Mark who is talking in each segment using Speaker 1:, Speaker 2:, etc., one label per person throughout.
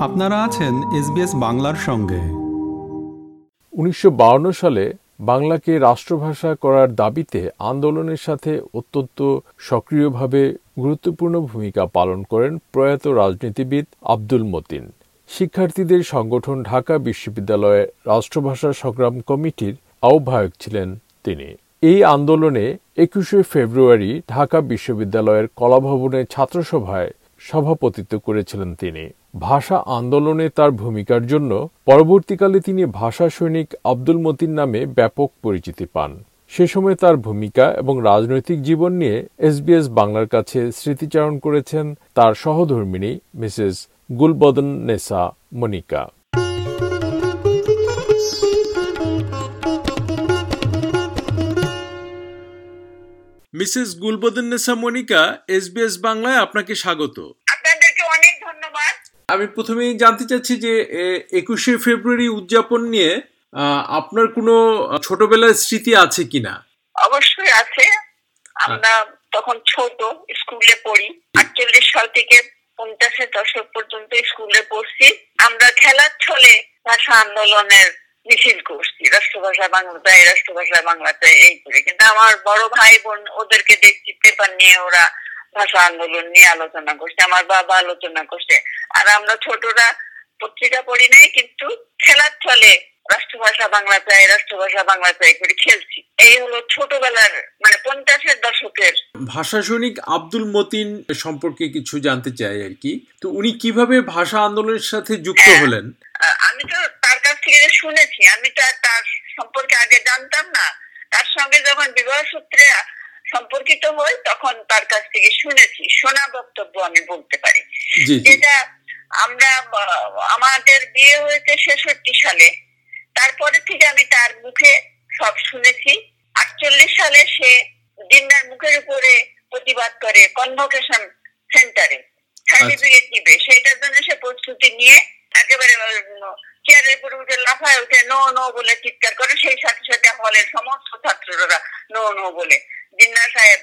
Speaker 1: আপনারা আছেন এসবিএস বাংলার সঙ্গে।
Speaker 2: উনিশশো সালে বাংলাকে রাষ্ট্রভাষা করার দাবিতে আন্দোলনের সাথে অত্যন্ত সক্রিয়ভাবে গুরুত্বপূর্ণ ভূমিকা পালন করেন প্রয়াত রাজনীতিবিদ আব্দুল মতিন। শিক্ষার্থীদের সংগঠন ঢাকা বিশ্ববিদ্যালয়ের রাষ্ট্রভাষা সংগ্রাম কমিটির আহ্বায়ক ছিলেন তিনি। এই আন্দোলনে একুশে ফেব্রুয়ারি ঢাকা বিশ্ববিদ্যালয়ের কলাভবনের ছাত্রসভায় সভাপতিত্ব করেছিলেন তিনি। ভাষা আন্দোলনে তার ভূমিকার জন্য পরবর্তীকালে তিনি ভাষা সৈনিক আব্দুল মতিন নামে ব্যাপক পরিচিতি পান। সে সময় তার ভূমিকা এবং রাজনৈতিক জীবন নিয়ে এসবিএস বাংলার কাছে স্মৃতিচারণ করেছেন তার সহধর্মিনী Mrs Gulbadan Nesa Monika.
Speaker 3: Mrs Gulbadan Nesa Monika, SBS বাংলায় আপনাকে স্বাগত। আমি প্রথমেই জানতে চাচ্ছি যে একুশে ফেব্রুয়ারি উদযাপন নিয়ে আপনার কোনো ছোটবেলার স্মৃতি আছে কিনা?
Speaker 4: অবশ্যই আছে। আমরা তখন ছোট, স্কুলে পড়ি। আটচল্লিশ সাল থেকে পঞ্চাশের দশক পর্যন্ত স্কুলে পড়ছি। আমরা খেলার ছলে ভাষা আন্দোলনের মিছিল করছি। রাষ্ট্রভাষা বাংলা রাষ্ট্রভাষা বাংলা এই করে। কিন্তু আমার বড় ভাই বোন ওদেরকে দেখছি, পেপার নিয়ে ওরা ভাষা আন্দোলন নিয়ে আলোচনা করছে আমার বাবা আলোচনা করছে। আর আমরা ছোটরা পত্রিকা পড়ি নাই কিন্তু খেলার চলে রাষ্ট্রভাষা বাংলা চাই রাষ্ট্রভাষা বাংলা চাই করে খেলছি। এই হলো ছোটবেলার মানে পঞ্চাশের দশকের।
Speaker 3: ভাষা সৈনিক আব্দুল মতিন সম্পর্কে কিছু জানতে চাই আর কি। তো উনি কীভাবে ভাষা আন্দোলনের সাথে যুক্ত হ্যাঁ। হলেন?
Speaker 4: আমি তো তার কাছ থেকে শুনেছি আমি তো তার সম্পর্কে আগে জানতাম না। তার সঙ্গে যখন বিবাহ সূত্রে সম্পর্কিত হই তখন তার কাছ থেকে শুনেছি শোনা বক্তব্য আমি বলতে পারি। যেটা আমরা আমাদের বিয়ে হয়েছে ছেষট্টি সালে। তারপরে থেকে আমি তার মুখে সব শুনেছি। আটচল্লিশ সালে সে দিনার মুখের উপরে প্রতিবাদ করে কনভোকেশন সেন্টারে সার্টিফিকেট নিবে সেটার জন্য সে প্রস্তুতি নিয়ে একেবারে চেয়ারের উপরে উঠে লাফায় উঠে নো নো বলে চিৎকার করে। সেই সাথে সাথে হলের সমস্ত ছাত্ররা নো নো বলে জিন্না সাহেব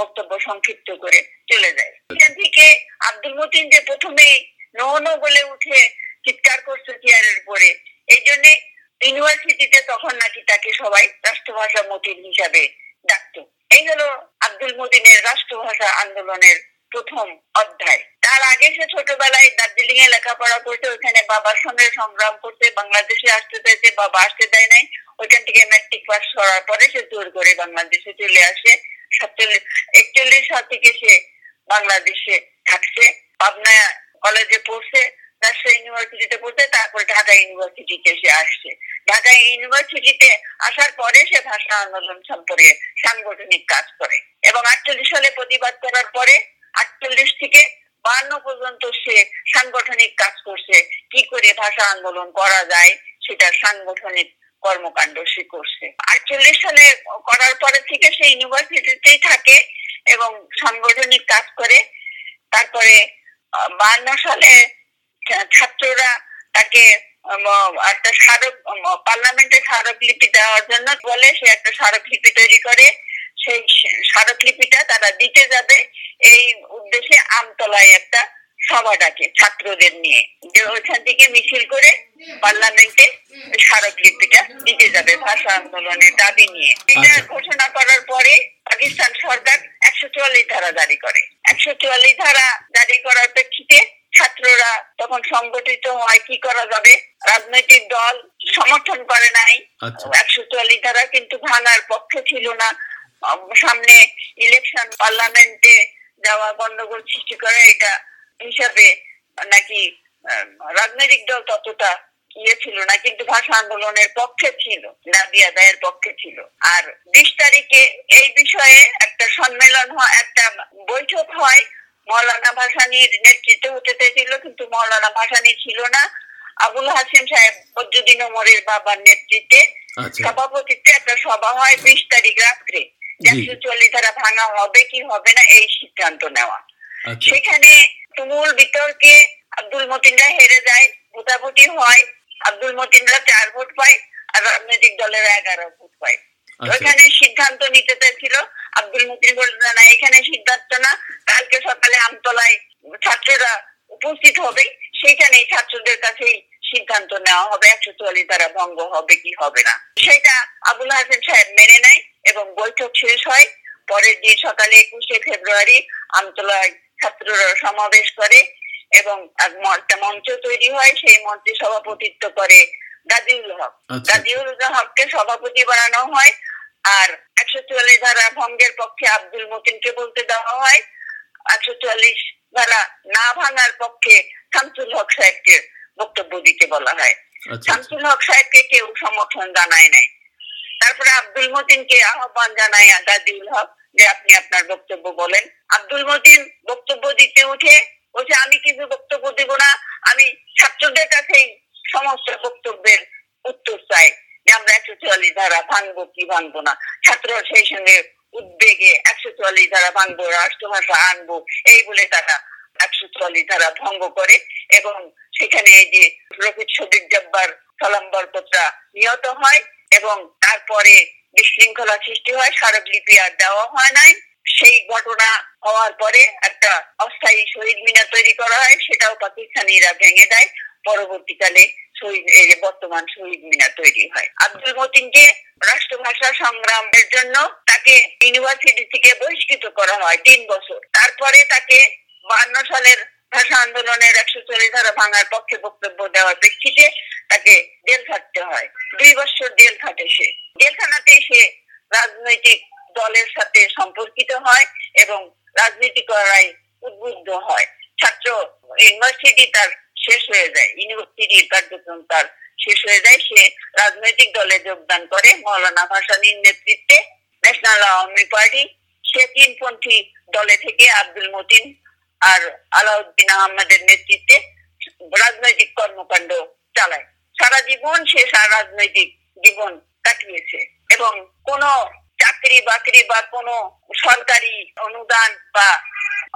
Speaker 4: বক্তব্য সংক্ষিপ্ত করে চলে যায়। সেখান থেকে আব্দুল মতিন যে প্রথমেই নো বলে উঠে চিৎকার করছে চেয়ারের উপরে, এই জন্যে ইউনিভার্সিটিতে তখন নাকি তাকে সবাই রাষ্ট্রভাষা মতিন হিসাবে ডাকত। এই হলো আব্দুল মতিনের রাষ্ট্রভাষা আন্দোলনের প্রথম অধ্যায়। তার আগে সে ছোটবেলায় দার্জিলিং এ লেখাপড়া করছে, ওখানে বাবার সঙ্গে সংগ্রাম করতে বাংলাদেশে আসতে চাইছে, বাবা আসতে দেয় নাই ওইখান থেকে ম্যাট্রিক পাস করার পরে সে জোর করে বাংলাদেশে চলে আসে। সাতচল্লিশ, একচল্লিশ সাল থেকে সে বাংলাদেশে থাকছে। পাবনা কলেজে পড়ছে, রাজশাহী ইউনিভার্সিটিতে পড়ছে ঢাকা ইউনিভার্সিটিতে সে আসছে। ঢাকা ইউনিভার্সিটিতে আসার পরে সে ভাষা আন্দোলন সম্পর্কে সাংগঠনিক কাজ করে এবং আটচল্লিশ সালে প্রতিবাদ করার পরে আটচল্লিশ থেকে বান্ন পর্যন্ত সে সাংগঠনিক কাজ করছে। কি করে ভাষা আন্দোলন করা যায়, সেটা সাংগঠনিক কর্মকাণ্ড সে করছে। আটচল্লিশ সালে করার পরে থেকে সে ইউনিভার্সিটিতেই থাকে এবং সাংগঠনিক কাজ করে। তারপরে বান্ন সালে ছাত্ররা তাকে একটা স্মারক পার্লামেন্টে স্মারকলিপি দেওয়ার জন্য বলে, সে একটা স্মারকলিপি তৈরি করে। সেই স্মারকলিপিটা তারা দিতে যাবে। এই উদ্দেশ্যে আমতলায় একটা সভা ডাকে ছাত্রদের নিয়ে। যে ওইখান থেকে মিছিল করে পার্লামেন্টে স্মারকলিপিটা দিতে যাবে ভাষা আন্দোলনের দাবি নিয়ে। এটা আচ্ছা। ঘোষণা করার পরে পাকিস্তান সরকার একশো চুয়াল্লিশ ধারা জারি করে। একশো চুয়াল্লিশ ধারা জারি করার প্রেক্ষিতে ছাত্ররা তখন সংগঠিত হয় কি করা যাবে? রাজনৈতিক দল সমর্থন করে নাই। আচ্ছা। একশো চুয়াল্লিশ ধারা কিন্তু ভাঙার পক্ষে ছিল না। সামনে ইলেকশন পার্লামেন্টে যাওয়া গন্ডগোল সৃষ্টি করে এটা হিসাবে নাকি রাজনৈতিক দল ততটা ইয়ে ছিল না কিন্তু ভাষা আন্দোলনের পক্ষে ছিল দাবি আদায়ের পক্ষে ছিল। আর বিশ তারিখে এই বিষয়ে একটা সম্মেলন হয় একটা বৈঠক হয় মৌলানা ভাসানির নেতৃত্বে হতে চেয়েছিল কিন্তু মৌলানা ভাসানি ছিল না। আবুল হাসিম সাহেব বজ্রুদ্দিন ওমরের বাবার নেতৃত্বে আচ্ছা। সভাপতিত্বে একটা সভা হয় বিশ তারিখ রাত্রে। একশো চল্লিশ ধারা ভাঙা হবে কি হবে না এই সিদ্ধান্ত নেওয়া। আচ্ছা। সেখানে তুমুল বিতর্কে আব্দুল মতিনরা হেরে যায় ভোটাভুটি হয় আব্দুল মতিনরা চার ভোট পায় আর রাজনৈতিক দলের এগারো ভোট পায়। আচ্ছা। ওইখানে সিদ্ধান্ত নিতে চাইছিল আব্দুল মতিন বলতে না এখানে সিদ্ধান্ত না কালকে সকালে আমতলায় ছাত্ররা উপস্থিত হবে সেইখানেই ছাত্রদের কাছেই সিদ্ধান্ত নেওয়া হবে একশো চুয়াল্লিশ দ্বারা ভঙ্গ হবে কি হবে না। সেটা আবুল হাসান সাহেব মেনে নেয় এবং বৈঠক শেষ হয়। পরের দিন সকালে একুশে ফেব্রুয়ারি আমতলায় ছাত্ররা সমাবেশ করে এবং একটা মঞ্চ তৈরি হয় সেই মঞ্চে সভাপতিত্ব করে গাজীউল হক।
Speaker 3: আচ্ছা।
Speaker 4: গাজীউল হককে সভাপতি বানানো হয় আর একশো চুয়াল্লিশ ধারা ভঙ্গের পক্ষে আব্দুল মতিনকে বলতে দেওয়া হয়। একশো চুয়াল্লিশ ধারা না ভাঙার পক্ষে শামসুল হক সাহেবকে বক্তব্য দিতে বলা হয়।
Speaker 3: আচ্ছা।
Speaker 4: শামসুল হক সাহেবকে কেউ সমর্থন জানায় নাই। তারপরে আব্দুল মতিনকে আহ্বান জানায় গাজীউল হক। যে আপনি আপনার বক্তব্য বলেন। আব্দুল মতিন বক্তব্য দিতে উঠে বলছে, আমি কিছু বক্তব্য দেব না। আমি ছাত্রদের কাছেই সমস্ত বক্তব্যের উত্তর চাই যে আমরা একশো চুয়াল্লিশ ধারা ভাঙবো কি ভাঙবো না। ছাত্র সেই সঙ্গে উদ্বেগে একশো চুয়াল্লিশ ধারা ভাঙবো, রাষ্ট্রভাষা আনব, এই বলে তারা একশো চুয়াল্লিশ ধারা ভঙ্গ করে এবং সেখানে এই যে রফিক সদিক জব্বার সালাম বরকতরা নিহত হয় এবং তারপরে বিশৃঙ্খলা সৃষ্টি হয়, স্মারকলিপি আর দেওয়া হয় নাই। সেই ঘটনা হওয়ার পরে একটা অস্থায়ী শহীদ মিনার তৈরি করা হয়, সেটাও পাকিস্তানিরা ভেঙে দেয়। পরবর্তীকালে শহীদ বর্তমান শহীদ মিনার তৈরি হয়। আব্দুল মতিনকে রাষ্ট্রভাষা সংগ্রামের জন্য তাকে ইউনিভার্সিটি থেকে বহিষ্কৃত করা হয় তিন বছর। তারপরে তাকে বান্ন সালের ভাষা আন্দোলনের একশো চল্লিশ ধারা ভাঙার পক্ষে বক্তব্য দেওয়ার প্রেক্ষিতে তাকে জেল খাটতে হয়। দুই বছর জেল খাটে সে। জেলখানাতে সে রাজনৈতিক দলের সাথে সম্পর্কিত হয় এবং রাজনীতি করায় উদ্বুদ্ধ হয়। ছাত্র ইউনিভার্সিটি তার শেষ হয়ে যায়। ইউনিভার্সিটির কার্যক্রম তার শেষ হয়ে যায়। সে রাজনৈতিক দলে যোগদান করে। মৌলানা ভাসানির নেতৃত্বে ন্যাশনাল আওয়ামী পার্টি সে তিনপন্থী দলে থেকে আব্দুল মতিন আর আলাউদ্দিন আহমেদের নেতৃত্বে রাজনৈতিক কর্মকাণ্ড চালায়। সারা জীবন সে সারা রাজনৈতিক জীবন কাটিয়েছে এবং কোন চাকরি বাকরি বা কোন সরকারি অনুদান বা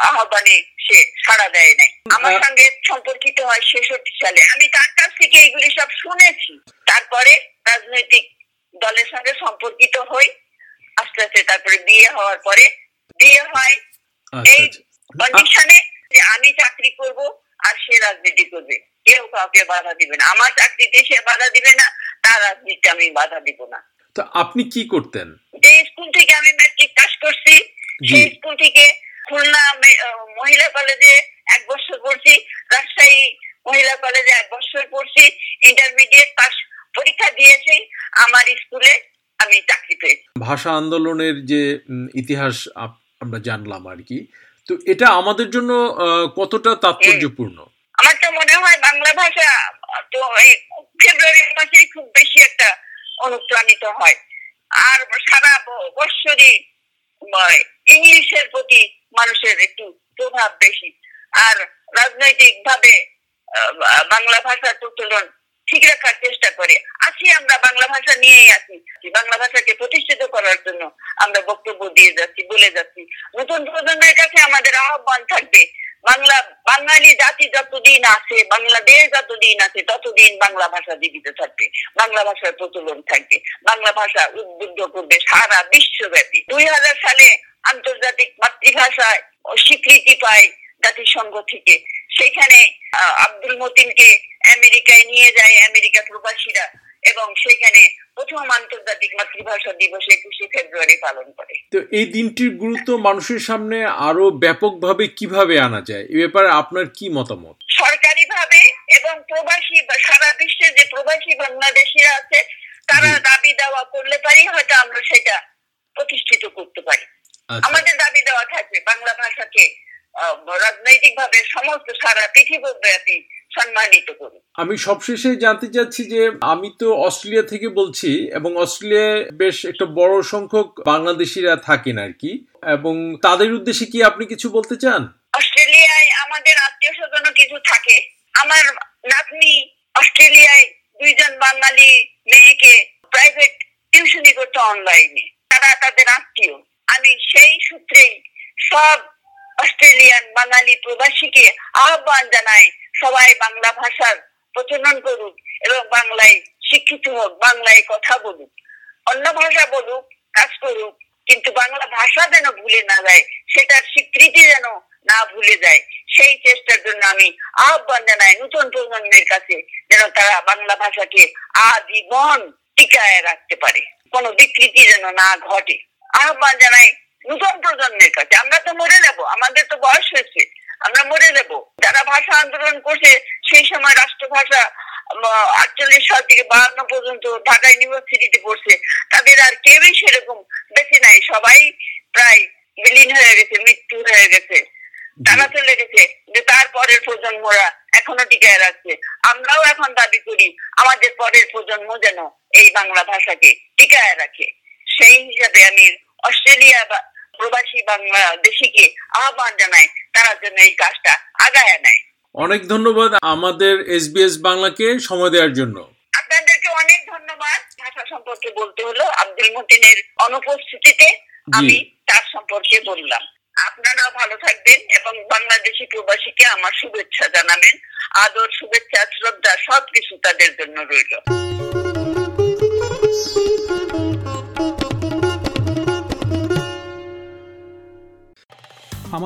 Speaker 4: আহ্বানে সে সাড়া দেয় নাই। আমার সঙ্গে সম্পর্কিত হয় ছেষট্টি সালে। আমি তার কাছ থেকে এইগুলি সব শুনেছি। তারপরে রাজনৈতিক দলের সঙ্গে সম্পর্কিত হই। আস্তে আস্তে তারপরে বিয়ে হওয়ার পরে বিয়ে হয়।
Speaker 3: আচ্ছা
Speaker 4: এই
Speaker 3: আচ্ছা।
Speaker 4: কন্ডিশনে যে আমি চাকরি করব আর সে রাজনীতি করবে কেউ কাউকে বাধা দিবে না। আমার চাকরিতে সে বাধা দিবে না তার রাজনীতিতে আমি বাধা দিব না।
Speaker 3: তো আপনি কি করতেন?
Speaker 4: যে স্কুল থেকে আমি ম্যাট্রিক পাস করছি সেই স্কুল থেকে খুলনা মহিলা কলেজে এক বছর পড়ছি রাজশাহী মহিলা কলেজে এক বছর পড়ছি ইন্টারমিডিয়েট পাস পরীক্ষা দিয়েছি আমার স্কুলে আমি চাকরি পেয়েছি।
Speaker 3: ভাষা আন্দোলনের যে ইতিহাস আমরা জানলাম আর কি তো এটা আমাদের জন্য কতটা তাৎপর্যপূর্ণ?
Speaker 4: আমার তো মনে হয় বাংলা ভাষা, তো এই ফেব্রুয়ারি মাসে খুব বেশি একটা অনুপ্রাণিত হয়। আর সারা বৎসরই ইংলিশের প্রতি মানুষের একটু প্রভাব বেশি। আর রাজনৈতিক ভাবে বাংলা ভাষার প্রচলন ঠিক রাখার চেষ্টা করে। আছি আমরা বাংলা ভাষা নিয়েই আছি বাংলা ভাষাকে প্রতিষ্ঠিত করার জন্য আমরা বক্তব্য দিয়ে যাচ্ছি, বলে যাচ্ছি। নতুন প্রজন্মের কাছে আমাদের আহ্বান থাকবে, বাংলা, বাঙালি জাতি যতদিন আছে, বাংলাদেশ যতদিন আছে, ততদিন বাংলা ভাষা জীবিত থাকবে। বাংলা ভাষার প্রচলন থাকবে। বাংলা ভাষা উদ্বুদ্ধ করবে সারা বিশ্বব্যাপী। দুই হাজার সালে আন্তর্জাতিক মাতৃভাষায় স্বীকৃতি পায় জাতিসংঘ থেকে। সেখানে আব্দুল মতিনকে আমেরিকায় নিয়ে যায় আমেরিকা প্রবাসীরা এবং সেখানে প্রথম আন্তর্জাতিক মাতৃভাষা দিবস একুশে ফেব্রুয়ারি পালন করে।
Speaker 3: তো এই দিনটির গুরুত্ব মানুষের সামনে আরও ব্যাপকভাবে কীভাবে আনা যায়? এ ব্যাপারে আপনার কি মতামত?
Speaker 4: সরকারি ভাবে এবং প্রবাসী বা সারা বিশ্বে যে প্রবাসী বাংলাদেশিরা আছে তারা দাবি দেওয়া করলে পারি হয়তো আমরা সেটা প্রতিষ্ঠিত করতে পারি।
Speaker 3: আচ্ছা।
Speaker 4: আমাদের দাবি দেওয়া থাকবে বাংলা ভাষাকে রাজনৈতিক ভাবে সমস্ত সারা পৃথিবীব্যাপী সম্মানিত করুন
Speaker 3: আমি সবশেষে জানতে চাচ্ছি যে আমি তো অস্ট্রেলিয়া থেকে বলছি এবং অস্ট্রেলিয়ায় বেশ একটা বড় সংখ্যক বাংলাদেশিরা থাকেন আর কি। এবং তাদের উদ্দেশ্যে কি আপনি কিছু বলতে চান?
Speaker 4: অস্ট্রেলিয়ায় আমাদের আত্মীয় স্বজনও কিছু থাকে। আমার নাতনি অস্ট্রেলিয়ায় দুইজন বাঙালি মেয়েকে প্রাইভেট টিউশনি করতে অনলাইনে তারা তাদের আত্মীয়। আমি সেই সূত্রেই সব অস্ট্রেলিয়ান বাঙালি প্রবাসীকে আহ্বান জানাই সবাই বাংলা ভাষার প্রচলন করুক এবং বাংলায় শিক্ষিত হোক, বাংলায় কথা বলুক। অন্য ভাষা বলুক, কাজ করুক, কিন্তু বাংলা ভাষা যেন ভুলে না যায়, সেটার স্বীকৃতি যেন না ভুলে যায়, সেই চেষ্টার জন্য আমি আহ্বান জানাই নতুন প্রজন্মের কাছে যেন তারা বাংলা ভাষাকে আজীবন টিকায় রাখতে পারে। কোনো বিকৃতি যেন না ঘটে। আহ্বান জানাই নতুন প্রজন্মের কাছে। আমরা তো মরে নেব আমাদের তো বয়স হয়েছে আমরা মরে নেব। যারা ভাষা আন্দোলন করছে সেই সময় রাষ্ট্রভাষা আটচল্লিশ সাল থেকে বাহান্ন পর্যন্ত ঢাকা ইউনিভার্সিটিতে পড়ছে তাদের আর কেউই সেরকম বেশি নাই। সবাই প্রায় বিলীন হয়ে গেছে মৃত্যু হয়ে গেছে। তারা চলে গেছে যে তারপরের প্রজন্মরা এখনও টিকায় রাখছে। আমরাও এখন দাবি করি আমাদের পরের প্রজন্ম যেন এই বাংলা ভাষাকে টিকায় রাখে। সেই হিসাবে আমি অস্ট্রেলিয়া বা প্রবাসী বাংলাদেশিকে আহ্বান জানাই তারা যেন এই কাজটা আগায় নেয়।
Speaker 3: অনেক ধন্যবাদ আমাদের এসবিএস বাংলাকে সময় দেওয়ার জন্য।
Speaker 4: আপনাদেরকে অনেক ধন্যবাদ। ভাষা সম্পর্কে বলতে হলো আব্দুল মতিনের অনুপস্থিতিতে আমি তার সম্পর্কে বললাম। আপনারাও ভালো থাকবেন এবং বাংলাদেশি প্রবাসীকে আমার শুভেচ্ছা জানাবেন। আদর শুভেচ্ছা শ্রদ্ধা সবকিছু তাদের জন্য রইল।